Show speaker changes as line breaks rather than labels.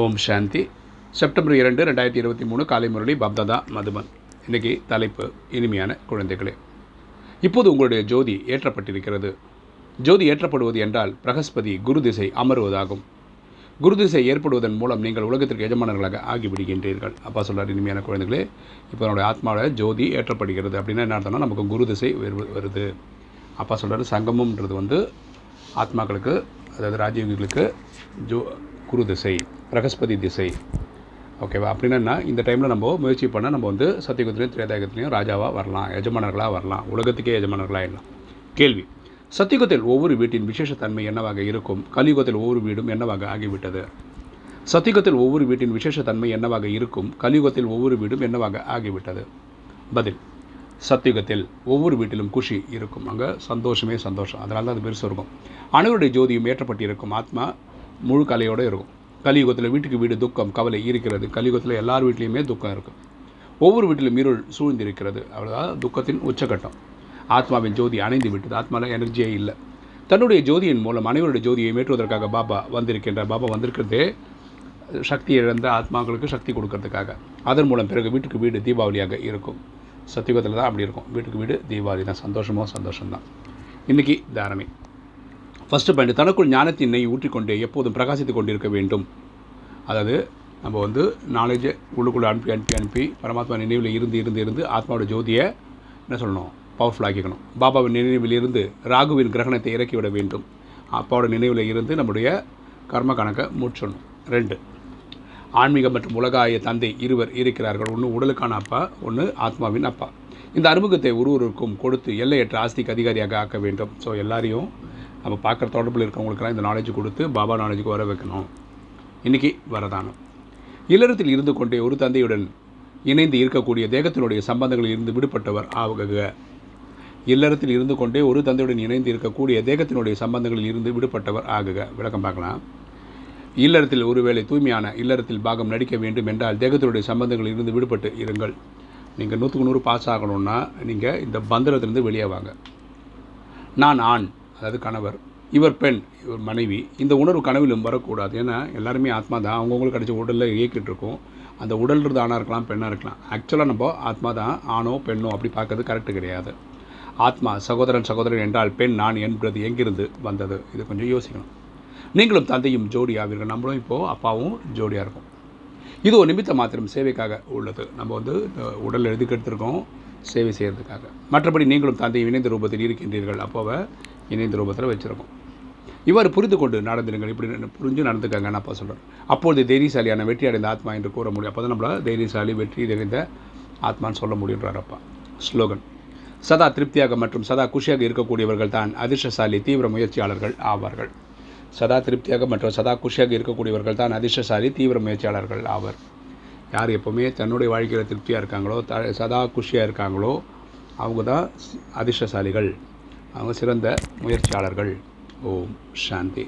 ஓம் சாந்தி. September இரண்டு ரெண்டாயிரத்தி இருபத்தி மூணு காலை முரளி பப்ததா மதுபன். இன்றைக்கி தலைப்பு இனிமையான குழந்தைகளே. இப்போது உங்களுடைய ஜோதி ஏற்றப்பட்டிருக்கிறது. ஜோதி ஏற்றப்படுவது என்றால் பிரகஸ்பதி குரு திசை அமருவதாகும். குரு திசை ஏற்படுவதன் மூலம் நீங்கள் உலகத்திற்கு எஜமானர்களாக ஆகிவிடுகின்றீர்கள். அப்பா சொல்கிறார் இனிமையான குழந்தைகளே இப்போ என்னுடைய ஆத்மாவில் ஜோதி ஏற்றப்படுகிறது அப்படின்னா என்ன அர்த்தம்னா நமக்கு குரு திசை வருது. அப்பா சொல்கிறார் சங்கமம்ன்றது வந்து ஆத்மாக்களுக்கு அதாவது ராஜீவிகளுக்கு ஜோ குரு திசை பிரகஸ்பதி திசை. ஓகேவா அப்படின்னா இந்த டைமில் நம்ம முயற்சி பண்ணால் நம்ம வந்து சத்தியுகத்துலேயும் திரேதாயுகத்துலேயும் ராஜாவாக வரலாம் எஜமானர்களாக வரலாம். உலகத்துக்கே எஜமானர்களாக இல்லை கேள்வி. சத்தியுகத்தில் ஒவ்வொரு வீட்டின் விசேஷத்தன்மை என்னவாக இருக்கும்? கலியுகத்தில் ஒவ்வொரு வீடும் என்னவாக ஆகிவிட்டது? சத்தியுகத்தில் ஒவ்வொரு வீட்டின் விசேஷத்தன்மை என்னவாக இருக்கும்? கலியுகத்தில் ஒவ்வொரு வீடும் என்னவாக ஆகிவிட்டது? பதில். சத்தியுகத்தில் ஒவ்வொரு வீட்டிலும் குஷி இருக்கும். அங்கே சந்தோஷமே சந்தோஷம். அதனால தான் அது பெருசு இருக்கும். அனைவருடைய ஜோதியும் ஏற்றப்பட்டிருக்கும். ஆத்மா முழு கலையோடு இருக்கும். கலியுகத்தில் வீட்டுக்கு வீடு துக்கம் கவலை இருக்கிறது. கலியுகத்தில் எல்லார் வீட்லேயுமே துக்கம் இருக்கும் ஒவ்வொரு வீட்டிலும் இருள் சூழ்ந்திருக்கிறது. அவ்வளோதான் துக்கத்தின் உச்சகட்டம். ஆத்மாவின் ஜோதி அணைந்து விட்டது. ஆத்மாவில் எனர்ஜியே இல்லை. தன்னுடைய ஜோதியின் மூலம் அனைவருடைய ஜோதியை மேற்றுவதற்காக பாபா வந்திருக்கின்ற பாபா வந்திருக்கிறதே சக்தி இழந்த ஆத்மாக்களுக்கு சக்தி கொடுக்கறதுக்காக. அதன் மூலம் பிறகு வீட்டுக்கு வீடு தீபாவளியாக இருக்கும். சத்தியுகத்தில் தான் அப்படி இருக்கும். வீட்டுக்கு வீடு தீபாவளி தான் சந்தோஷமோ சந்தோஷம்தான். இன்றைக்கி தாரணை. ஃபஸ்ட்டு பாயிண்ட் தனக்குள் ஞானத்தின் நெய் ஊற்றிக்கொண்டே எப்போதும் பிரகாசித்து கொண்டிருக்க வேண்டும். அதாவது நம்ம வந்து நாலேஜை உள்ளுக்குள்ளே அனுப்பி அனுப்பி அனுப்பி பரமாத்மா நினைவில் இருந்து இருந்து இருந்து ஆத்மாவோட ஜோதியை என்ன சொல்லணும்? பவர்ஃபுல் ஆக்கிக்கணும். பாபாவின் நினைவில் இருந்து ராகுவின் கிரகணத்தை இறக்கிவிட வேண்டும். அப்பாவோட நினைவில் இருந்து நம்முடைய கர்ம கணக்கை மூச்சணும் ரெண்டு ஆன்மீகம் மற்றும் உலகாய தந்தை இருவர் இருக்கிறார்கள். ஒன்று உடலுக்கான அப்பா ஒன்று ஆத்மாவின் அப்பா. இந்த அறிமுகத்தை ஒருவருக்கும் கொடுத்து எல்லையற்ற ஆஸ்திக்கு அதிகாரியாக ஆக்க வேண்டும். ஸோ எல்லாரையும் நம்ம பார்க்குற தொடர்பில் இருக்கவங்களுக்கெல்லாம் இந்த நாலேஜ் கொடுத்து பாபா நாலேஜுக்கு வர வைக்கணும். இன்றைக்கி வரதானம். இல்லறத்தில் இருந்து கொண்டே ஒரு தந்தையுடன் இணைந்து இருக்கக்கூடிய தேகத்தினுடைய சம்பந்தங்களில் இருந்து விடுபட்டவர் ஆகுக இல்லறத்தில் இருந்து கொண்டே ஒரு தந்தையுடன் இணைந்து இருக்கக்கூடிய தேகத்தினுடைய சம்பந்தங்களில் இருந்து விடுபட்டவர் ஆகுக. விளக்கம் பார்க்கலாம். இல்லறத்தில் ஒருவேளை தூய்மையான இல்லறத்தில் பாகம் நடிக்க வேண்டும் என்றால் தேகத்தினுடைய சம்பந்தங்களில் இருந்து விடுபட்டு இருங்கள். நீங்கள் நூற்றுக்கு நூறு பாஸ் ஆகணும்னா நீங்கள் இந்த பந்தரத்திலிருந்து வெளியே வாங்க. நான் ஆண். அதாவது கணவர் இவர் பெண் இவர் மனைவி இந்த உணர்வு கனவிலும் வரக்கூடாது. ஏன்னா எல்லாருமே ஆத்மா தான். அவங்கவுங்களுக்கு கிடைச்ச உடலில் இயக்கிட்டு இருக்கும். அந்த உடல்றது ஆணாக இருக்கலாம் பெண்ணாக இருக்கலாம். ஆக்சுவலாக நம்ம ஆத்மா தான் ஆணோ பெண்ணோ அப்படி பார்க்கறது கரெக்டு கிடையாது. ஆத்மா சகோதரன் சகோதரன் என்றால் பெண் நான் என்பது எங்கிருந்து வந்தது? இது கொஞ்சம் யோசிக்கணும். நீங்களும் தந்தையும் ஜோடி ஆவீர்கள். நம்மளும் இப்போது அப்பாவும் ஜோடியாக இருக்கும். இது ஒரு நிமித்த மாத்திரம் சேவைக்காக உள்ளது. நம்ம வந்து உடல் எதுக்கு எடுத்திருக்கோம் சேவை செய்கிறதுக்காக மற்றபடி நீங்களும் தந்தையும் இணைந்த ரூபத்தில் இருக்கின்றீர்கள். அப்போவை இணைந்த ரூபத்தில் வச்சுருக்கோம். இவ்வாறு புரிந்து கொண்டு நடந்துடுங்கள் இப்படி புரிஞ்சு நடந்துக்காங்கன்னு அப்போ சொல்கிறேன் அப்பொழுது தைரியசாலியான வெற்றி அடைந்த ஆத்மா என்று கூற முடியும். அப்போ தான் நம்மளால் தைரியசாலி வெற்றி அடைந்த ஆத்மான்னு சொல்ல முடியுன்றார் அப்பா. ஸ்லோகன். சதா திருப்தியாக மற்றும் சதா குஷியாக இருக்கக்கூடியவர்கள் தான் அதிர்ஷ்டசாலி தீவிர முயற்சியாளர்கள் ஆவார்கள். சதா திருப்தியாக மற்றும் சதா குஷியாக இருக்கக்கூடியவர்கள் தான் அதிர்ஷ்டசாலி தீவிர முயற்சியாளர்கள் ஆவர். யார் எப்போவுமே தன்னுடைய வாழ்க்கையில் திருப்தியாக இருக்காங்களோ த சதா குஷியாக இருக்காங்களோ அவங்க தான் அதிர்ஷ்டசாலிகள். அவங்க சிறந்த முயற்சியாளர்கள். ஓம் சாந்தி.